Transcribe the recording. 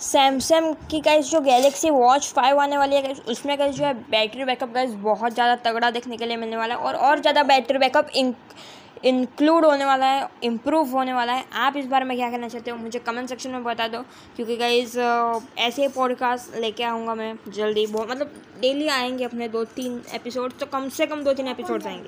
Samsung की guys जो Galaxy watch five आने वाली है उसमें गाइस जो है बैटरी बैकअप गाइस बहुत ज़्यादा तगड़ा देखने के लिए मिलने वाला है और और ज़्यादा बैटरी बैकअप इंक्लूड होने वाला है इम्प्रूव होने वाला है। आप इस बारे में क्या कहना चाहते हो? मुझे कमेंट सेक्शन में बता दो, क्योंकि गाइज़ ऐसे ही पॉडकास्ट लेके आऊँगा मैं जल्दी। बहुत मतलब डेली आएँगे अपने दो तीन एपिसोड तो कम से कम दो तीन एपिसोड्स आएँगे।